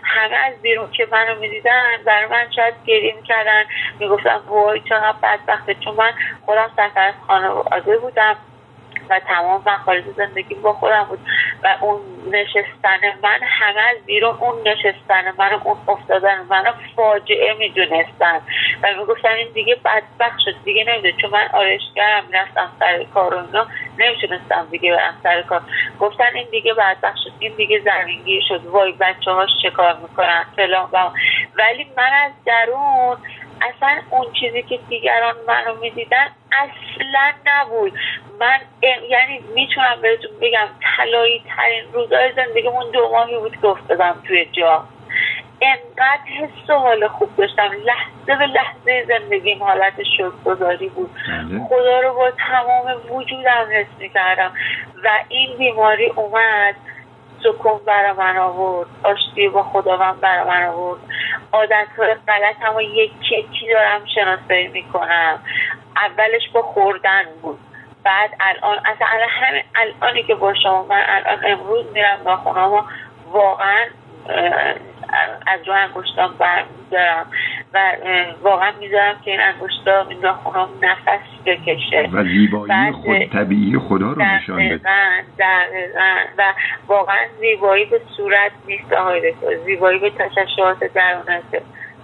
همه از بیرون که منو می‌دیدن برای من شاید گریه می‌کردن. می‌گفتم وای چقدر بدبخته. چون من خودم سفر خانواده بودم. و تمام خارج زندگی با خودم بود. و اون نشستن من همه از بیرون اون نشستن من اون افتادن من فاجعه می‌دونستن. و می‌گفتن این دیگه بدبخت شد دیگه نمیده چون من آرشگرم رفتم سر کار و اینا نمی‌تونستم دیگه برم سر کار. گفتن این دیگه بدبخت شد این دیگه زمینگیر شد. وای بچه هاش چه کار می‌کنن؟ فلان ولی من از درون اصلا اون چیزی که دیگران منو می‌دیدن اصلا نبود. من یعنی می‌تونم بهتون بگم طلایی ترین روزای زندگیمون دو ماهی بود که افتادم توی جا. انقدر حس و حال خوب داشتم. لحظه به لحظه زندگیم حالت گذاری بود. بله. خدا رو با تمام وجودم حس می‌کردم. و این بیماری اومد سکون برا من آورد. آشتی با خداوند برا من آورد. عادت های غلط هم یکی دارم شناسایی می‌کنم. اولش با خوردن بود. بعد الان اصلا همین الانی که با شما من الان امروز میرم ناخونامو واقعا از رو انگشتام برمیدارم. و واقعا می‌ذارم که این انگشتا این ناخونام نفس بکشه. و زیبایی خود طبیعی خدا رو نشان بده. و واقعا زیبایی به صورت نیست آقای زیبایی به تششعات درونته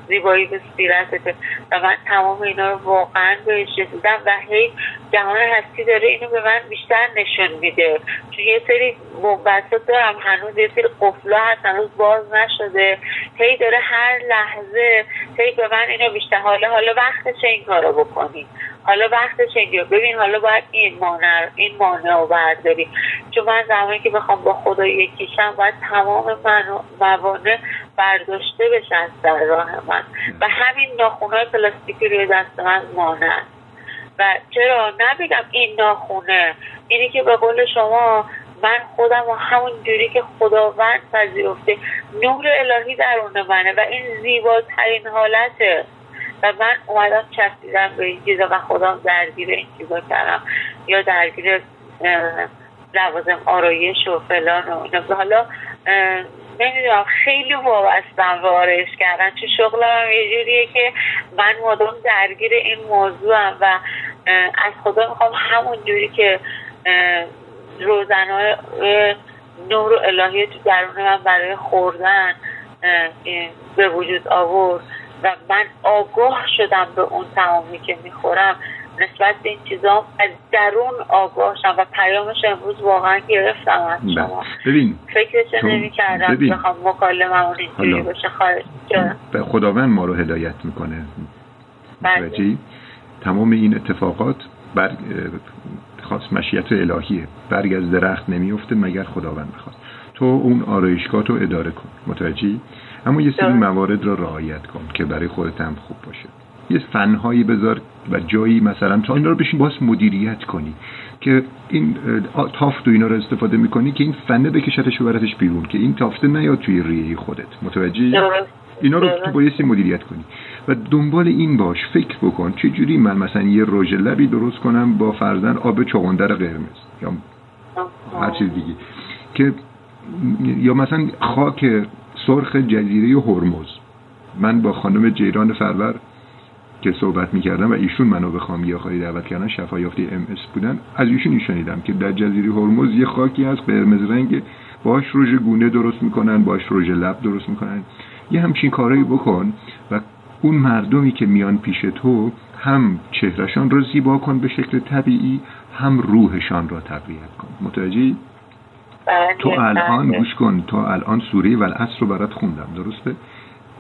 زیبایی به سیرتته و من تمام اینا رو واقعا بهش رسیدم و هی جهان هستی داره اینو به من بیشتر نشون میده. چون یه سری موبتات دارم هنوز یه سری قفلا هست هنوز باز نشده. هی داره هر لحظه هی به من اینو بیشتر حالا حالا وقتش این کارو بکنی؟ حالا وقتش اینجا ببین حالا باید این مانع این مانع رو برداری چون من زمانی که بخوام با خدا یکیشم باید تمام موانع برداشته بشن در راه من. و همین ناخونهای پلاستیکی روی دست من مانع و چرا؟ نبگم این ناخونه. اینی که به قول شما من خودم و همون جوری که خداوند پذیرفته نور الهی درون منه و این زیباترین حالته. و من اومدم چسبیدم به این چیزا و خودم درگیر این چیزا کردم. یا درگیر لوازم آرایش و فلان و اینا. حالا نمی‌دونم خیلی وابستم به آرایش کردن. چون شغلم یه جوریه که من مدام درگیر این موضوعم و از خدا می‌خوام همون جوری که روزنهای نور و الهی تو درون من برای خوردن به وجود آورد. و من آگاه شدم به اون تمامی که می‌خورم. نسبت به این چیزا از درون آگاه شدم و پیامش امروز واقعا گرفتم از بله. شما. ببین فکرش نمی کردم بخوام مکالمه اینجوری باشه خارج به خداوند ما رو هدایت می‌کنه. بله. تمام این اتفاقات بر خاص مشیت الهیه. برگ از درخت نمیفته مگر خداوند بخواد. تو اون آرایشگاه رو اداره کن. متوجهی؟ اما یه سری موارد رو رعایت کن که برای خودت هم خوب باشه. یه فنهایی بذار و جایی مثلا تا اینا رو بشین باز مدیریت کنی که این تافت و اینا رو استفاده می‌کنی که این فنه بکشتش و براتش بیرون که این تافته نیاد توی ریه خودت. متوجه اینا رو تو بایستی مدیریت کنی. و دنبال این باش فکر بکن چه جوری من مثلا یه رژ لبی درست کنم با فرزن آب چغندر قرمز یا هر چیز دیگه. که یا مثلا خاک سرخ جزیره هرمز. من با خانم جیران فرور که صحبت می‌کردم و ایشون منو به خامی خواهی دعوت کردن شفا ام اس بودن از ایشون شنیدم که در جزیره هرمز یه خاکی هست قرمز رنگ باش روژ گونه درست می‌کنن باش روژ لب درست می‌کنن. یه همچین کارایی بکن و اون مردمی که میان پیش تو هم چهرشان رو زیبا کن به شکل طبیعی هم روحشان را تقویت کن. متوجهی؟ بله، تو الان بله. گوش کن. تو الان سوره والعصر رو برات خوندم درسته؟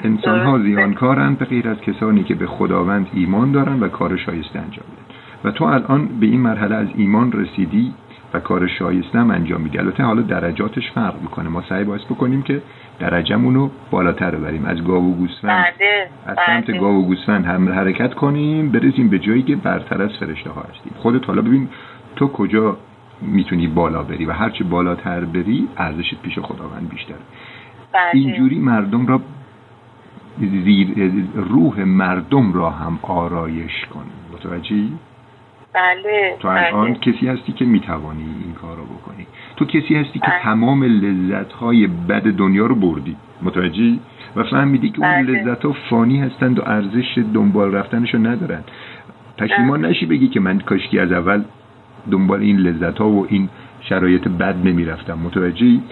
انسان ها زیانکارند به غیر از کسانی که به خداوند ایمان دارند و کار شایسته انجام میدن. و تو الان به این مرحله از ایمان رسیدی و کار شایسته هم انجام میدی. البته حالا درجاتش فرق می‌کنه. ما سعی باید بکنیم که درجهمون رو بالاتر ببریم. از گاو و گوسفند بله از سمت. گاو و گوسفند هم حرکت کنیم برسیم به جایی که برتر از فرشته ها هستیم. خودت حالا ببین تو کجا می‌تونی بالا بری و هرچه بالاتر بری ارزشت پیش خداوند بیشتره بله. اینجوری مردم را زیر روح مردم را هم آرایش کن متوجهی؟ بله تو الان بله. کسی هستی که می‌توانی این کار رو بکنی تو کسی هستی که بله. تمام لذت های بد دنیا رو بردی متوجهی؟ و فهمیدی که اون بله. لذت ها فانی هستند و ارزش دنبال رفتنش رو ندارن پشیمان نشی بگی که من کاشکی از اول دنبال این لذت ها و این شرایط بد نمی‌رفتم. متوجهی؟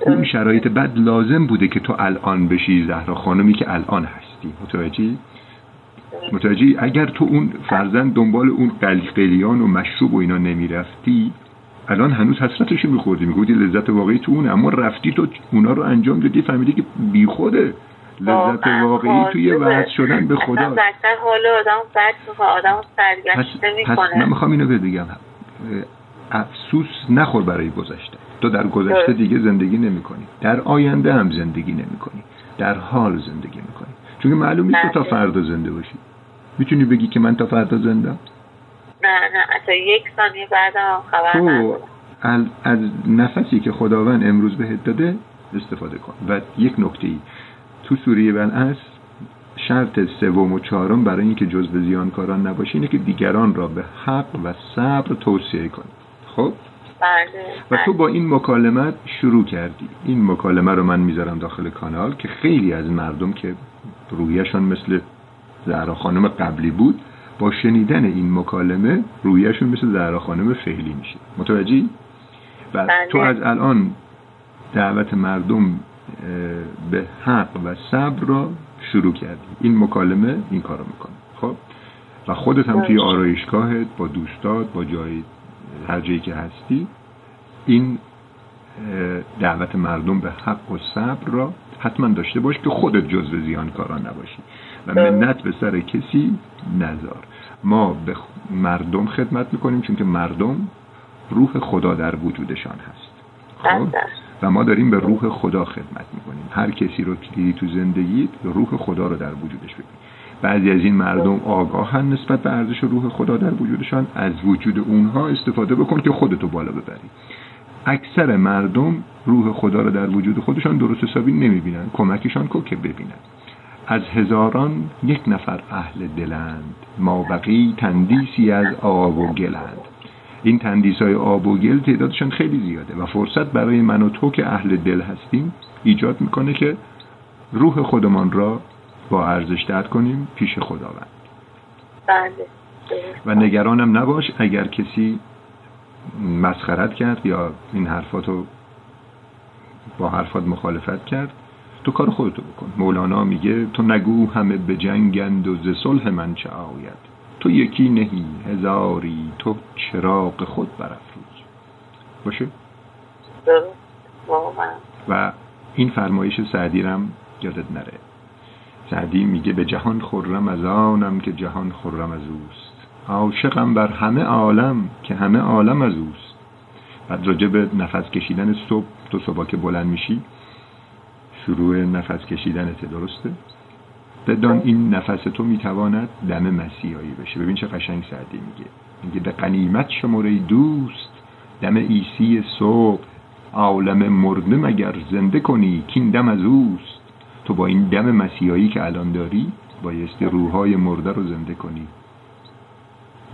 اون شرایط بد لازم بوده که تو الان بشی زهرا خانمی که الان هستی. متوجهی؟ متوجهی؟ اگر تو اون فرزن دنبال اون قل- قلیان و مشروب و اینا نمی‌رفتی الان هنوز حسرتشو میخوردی. میگودی لذت واقعی تو اونه اما رفتی تو اونا رو انجام دادی فهمیدی که بی خوده لذت واقعی توی. وحد شدن به خدا. اصلا حال آدم بد می‌کنه آدم سرگشته پس من می‌کنه. می‌خوام اینو بگم. افسوس نخور برای گذشته. تو در گذشته درست. دیگه زندگی نمی کنی در آینده هم زندگی نمی کنی در حال زندگی می کنی چون معلوم نیست تا بله. فردا زنده باشی. می‌تونی بگی که من تا فردا زنده نه نه. حتی یک ثانیه بعدم هم خبر تو ندارم. ال- از نفسی که خداوند امروز بهت داده استفاده کن. و یک نکته ای تو سوره بلعصر شرط سوم و چهارم برای اینکه جزو زیانکاران نباشی اینه که دیگران را به حق و صبر توصیه کنی خب؟ بله. و تو با این مکالمت شروع کردی. این مکالمه رو من می‌ذارم داخل کانال که خیلی از مردم که رویشان مثل زهرا خانم قبلی بود با شنیدن این مکالمه رویشون مثل زهرا خانم فعلی میشه. متوجهی؟ و بله. تو از الان دعوت مردم به حق و صبر را شروع کردی. این مکالمه این کارو می‌کنه. خب؟ و خودت هم توی باشه. آرایشگاهت با دوستات با جای هر جایی که هستی این دعوت مردم به حق و صبر را حتما داشته باش که خودت جزو زیانکاران نباشی. و درست. منت به سر کسی نذار. ما به مردم خدمت می‌کنیم چون که مردم روح خدا در وجودشان هست. خب؟ بله. و ما داریم به روح خدا خدمت می‌کنیم. هر کسی رو که دیدی تو زندگی روح خدا رو در وجودش ببین. بعضی از این مردم آگاهن نسبت به ارزش روح خدا در وجودشان. از وجود اونها استفاده بکن که خودتو بالا ببری. اکثر مردم روح خدا رو در وجود خودشان درست حسابی نمی‌بینن. کمکشان کن که ببینن. از هزاران یک نفر اهل دلند. ما بقی تندیسی از آب و گلند. این تندیس های آب و گل تعدادشان خیلی زیاده و فرصت برای من و تو که اهل دل هستیم ایجاد می‌کنه که روح خودمان را با ارزش در کنیم پیش خداوند. بله. و نگرانم نباش اگر کسی مسخرت کرد یا این حرفاتو با حرفات مخالفت کرد تو کار خودتو بکن. مولانا میگه تو نگو همه به جنگند و ز صلح من چه آید. تو یکی نهی هزاری تو چراغ خود برافروز. باشه؟ و این فرمایش سعدی رم یادت نره. سعدی میگه به جهان خرم از آنم که جهان خرم از اوست. عاشقم بر همه عالم که همه عالم از اوست. بعد راجع به نفس کشیدن صبح تو صبح که بلند میشی شروع نفس کشیدنت درسته؟ بدان این نفس تو می‌تواند دم مسیحایی بشه. ببین چه قشنگ سعدی میگه. میگه به قنیمت شماره دوست دم ایسی صبح عالم مرده مگر زنده کنی کین دم از اوست. تو با این دم مسیحایی که الان داری بایستی روحهای مرده رو زنده کنی.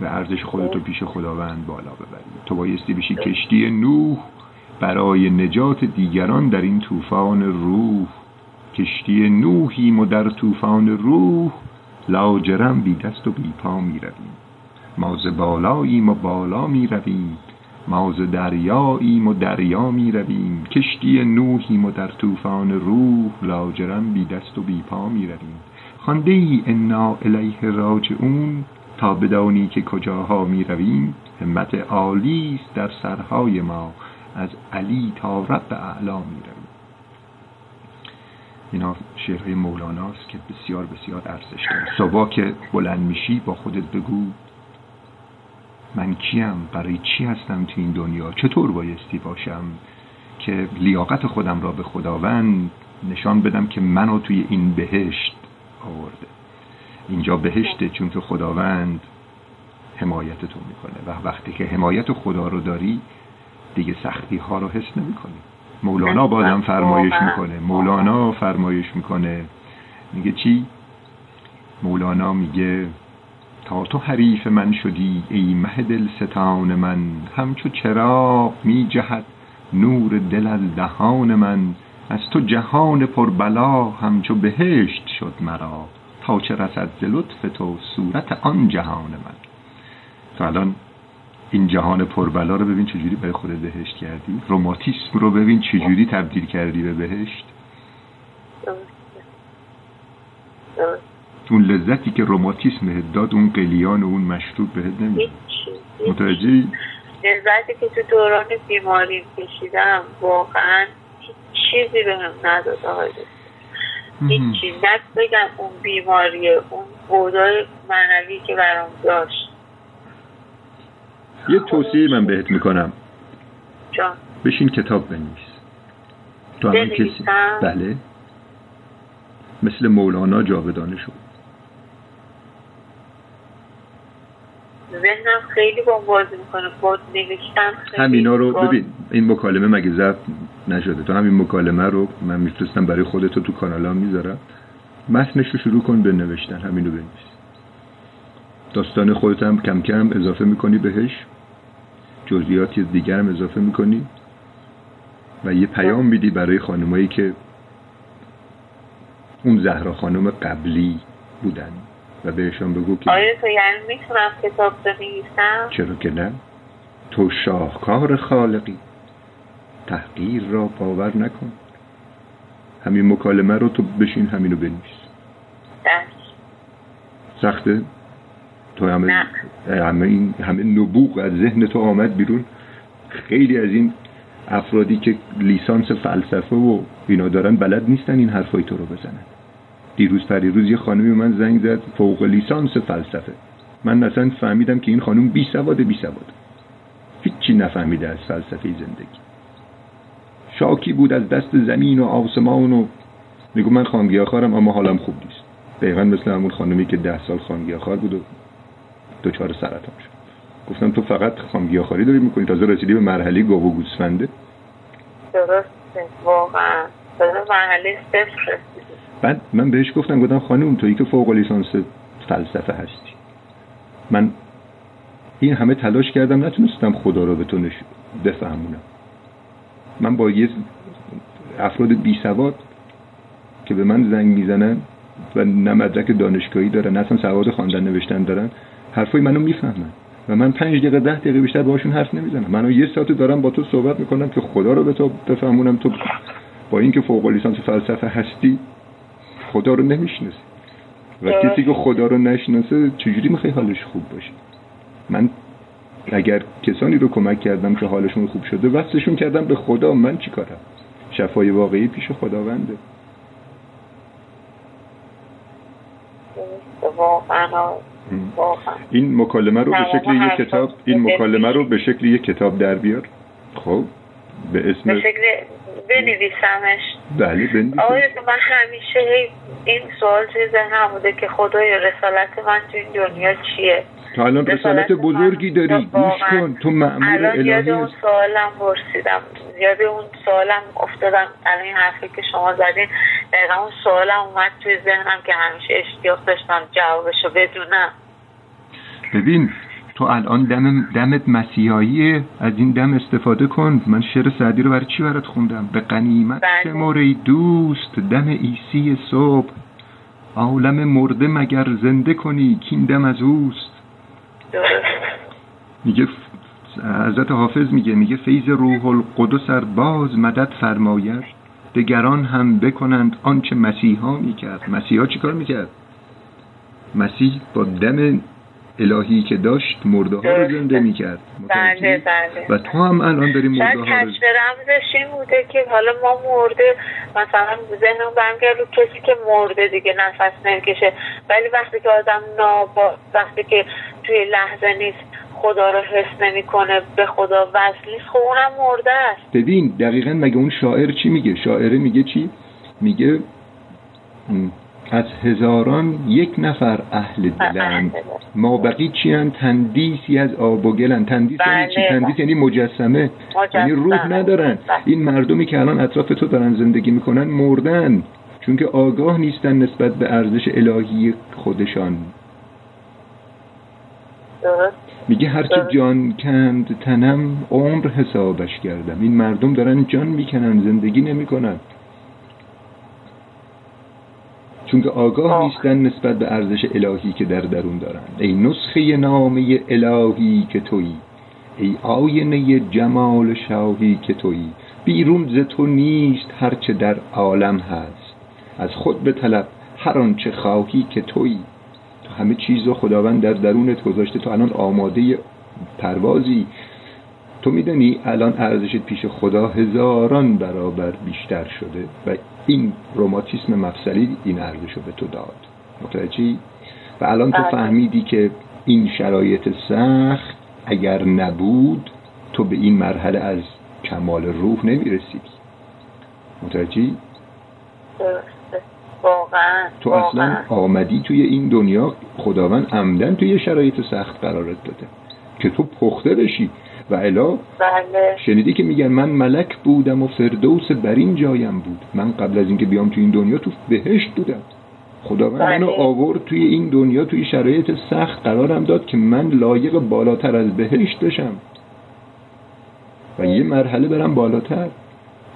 و ارزش خودتو پیش خداوند بالا ببری. تو بایستی بشی کشتی نوح برای نجات دیگران در این طوفان روح. کشتی نوحیم و در طوفان روح لاجرم بی دست و بی پا می رویم. ما ز بالاییم و بالا می رویم. ما ز دریاییم و دریا می رویم. کشتی نوحیم و در طوفان روح لاجرم بی دست و بی پا می رویم. خانده ای انا الیه راجعون؟ تا بدانی که کجاها می رویم. همت عالی است در سرهای ما. از علی تا رب اعلا می رویم. اینا شعرهای مولاناست که بسیار بسیار ارزش داره. صبح که بلند میشی با خودت بگو من کیم؟ برای چی هستم تو این دنیا؟ چطور بایستی باشم که لیاقت خودم را به خداوند نشان بدم که منو توی این بهشت آورده؟ اینجا بهشته چون که خداوند حمایت تو می‌کنه. و وقتی که حمایت خدا رو داری دیگه سختی ها رو حس نمی کنی مولانا بازم فرمایش می‌کنه. مولانا فرمایش می‌کنه. میگه چی؟ مولانا میگه تا تو حریف من شدی ای مه دل ستان من همچو چراغ می جهد نور دل از دهان من. از تو جهان پربلا همچو بهشت شد مرا. تا چه رسد ز لطف تو صورت آن جهان من. تو الان این جهان پربلا رو ببین چجوری برای خودت بهشت کردی. روماتیسم رو ببین چجوری تبدیل کردی به بهشت. اون لذتی که روماتیسم داد اون قلیان و اون مشروب بهت نمیده متوجهی؟ لذتی که تو دوران بیماری کشیدم واقعا چیزی به هم نداد آقای این چیز. بگم اون بیماری اون بودای معنوی که برام داشت. یه توصیه من بهت می‌کنم. جان. بشین کتاب بنویس. تو همین کسی بله. مثل مولانا جاودانه شد. ذهنم خیلی با بازی می‌کنه. با نوشتن خیلی همینا رو ببین این مکالمه مگه ضبط نشده؟ تو همین مکالمه رو من میفرستم برای خودت تو کانال ها می‌ذارم. متنش رو شروع کن به نوشتن. همینو بنویس. داستان خودت هم کم کم اضافه می‌کنی بهش. جزئیاتی دیگر هم اضافه می‌کنی؟ و یه پیام میدی برای خانمایی که اون زهرا خانم قبلی بودن و بهشان بگو که آیا تو یعنی می‌تونم کتاب بنویسم؟ چرا که نه؟ تو شاهکار خالقی. تحقیر را باور نکن. همین مکالمه رو تو بشین همینو بنویس. سخته؟ تو همه همه این همه نبوغ از ذهن تو آمد بیرون. خیلی از این افرادی که لیسانس فلسفه و اینا دارن بلد نیستن این حرفای تو رو بزنن. دیروز پریروز یه خانمی من زنگ زد فوق لیسانس فلسفه. من اصلا فهمیدم که این خانم بی سواد بی سواد هیچی نفهمیده از فلسفه زندگی. شاکی بود از دست زمین و آسمان و میگو من خانگیاخارم اما حالم خوب نیست. دقیقا مثل همون خانمی که ده سال خانگیاخار بود و دچار سرطان شد. گفتم تو فقط خانگیاخاری داری می‌کنی؟ تازه رسیدی به مرحله گاو و گوسفنده؟ درسته. واقعا. مرحله صفر بعد من بهش گفتم گفتم خانم تویی که فوق لیسانس فلسفه هستی. من این همه تلاش کردم نتونستم خدا رو به تو. بفهمونم. من با یه افراد بی سواد که به من زنگ می‌زنن و نه مدرک دانشگاهی دارن نه اصلا سواد خواندن نوشتن دارن حرفای منو می‌فهمن. و من پنج دقیقه ده دقیقه بیشتر باشون حرف نمی‌زنم. منو یه ساعت دارم با تو صحبت می‌کنم که خدا رو به تو بفهمونم. تو با اینکه فوق لیسانس فلسفه هستی خدا رو نمی‌شناسی. و کسی که خدا رو نشناسه چجوری می‌خوای حالش خوب باشه؟ من اگر کسانی رو کمک کردم که حالشون خوب شده وصلشون کردم به خدا. من چی کارم؟ شفای واقعی پیش خداونده. این مکالمه رو به شکل یک کتاب این مکالمه رو به شکل یک کتاب در بیار. خب به اسم به شکل بنویسمش. بله بنویسم آقای من همیشه این سوال توی ذهنم بوده که خدای رسالت من تو این دنیا چیه؟ تو الان رسالت بزرگی داری. گوش کن. تو معمور الهی یاد اون سوالم پرسیدم. یاد اون سوالم افتادم. الان این حرفی که شما زدین دقیقا اون سوالم اومد توی ذهنم که همیشه اشتیاق داشتم جوابشو بدونم. ببین تو الان دم دمت مسیحایی از این دم استفاده کن. من شعر سعدی رو برای چی برات خوندم؟ به قنیمت بله. موری دوست. دم ایسی صبح. عالم مرده مگر زنده کنی؟ کیندم از اوست. میگه حضرت حافظ میگه میگه فیض روح القدس ار باز مدد فرماید دگران هم بکنند آنچه مسیحا می‌کرد. مسیحا چیکار می‌کرد؟ مسیح با دم الهی که داشت مرده ها رو زنده می‌کرد. بله بله. و تو هم الان داری مرده ها رو کشف رمزش این بوده که حالا ما مرده مثلا ذهنم برمیگرد رو کسی که مرده دیگه نفس نمی‌کشه. ولی وقتی که آدم نابا وقتی که توی لحظه نیست. خدا رو حس نمی‌کنه. به خدا وصل نیست. خب اونم مرده است. ببین دقیقا مگه اون شاعر چی میگه؟ شاعره میگه چی؟ میگه از هزاران یک نفر اهل دلند. ما بقی چیان؟ تندیسی از آب و گلن تندیس یعنی چی؟ بله، تندیس یعنی مجسمه. یعنی روح مجسمه. ندارن. بله. این مردمی که الان اطراف تو دارن زندگی می‌کنن مردن. چون که آگاه نیستن نسبت به ارزش الهی خودشان. میگه هرچه درست. جان کند تنم عمر حسابش کردم. این مردم دارن جان می‌کنن زندگی نمی‌کنن. چون که آگاه آه. نیستن نسبت به ارزش الهی که در درون دارن. ای نسخه نامه الهی که تویی ای آینه جمال شاهی که تویی. بیرون ز تو نیست هرچه در عالم هست. از خود به طلب هر آنچه خواهی که تویی. تو همه چیز رو خداوند در درونت گذاشته تو الان آماده پروازی تو می‌دونی الان ارزشت پیش خدا هزاران برابر بیشتر شده و این روماتیسم مفصلی این ارزش رو به تو داد متوجهی؟ و الان تو بله. فهمیدی که این شرایط سخت اگر نبود تو به این مرحله از کمال روح نمی‌رسیدی متوجهی؟ واقعا تو اصلا. آمدی توی این دنیا خداوند عمدن توی شرایط سخت قرارت داده. که تو پخته بشی. و الا بله. شنیدی که میگن من ملک بودم و فردوس بر این جایم بود. من قبل از اینکه بیام توی این دنیا تو بهشت بودم. خداوند بله. منو آورد توی این دنیا توی شرایط سخت قرارم داد که من لایق بالاتر از بهشت بشم. و یه مرحله برم بالاتر.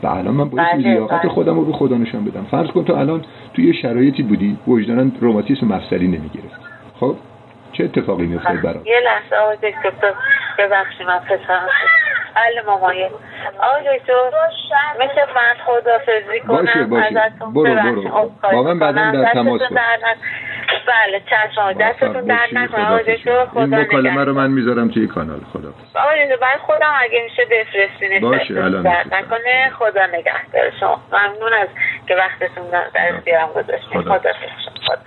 و الان من باید بله، لیاقت بله. خودم رو به خدا نشان بدم فرض کن تو الان توی شرایطی بودی وجدانا روماتیسم مفصلی نمی‌گرفت خب چه اتفاقی میافتاد برات یه لحظه آقای دکتر ببخشید من پسرم بله مامایه آقای دکتر میشه من خدافزی کنم باشه، باشه. برو،. برو. عذرخواهی با من بعداً. در تماس باش. بله چشم دستتون در موفق نکنه. آقای خدا این مکالمه. رو من می‌ذارم توی کانال خدا آقای دکتر برای خودم اگه میشه بفرستین باشه، الان. نکنه خدا نگهدار. شما ممنون از که وقتتون در اختیارم گذاشتین. خدا. خدا خدا.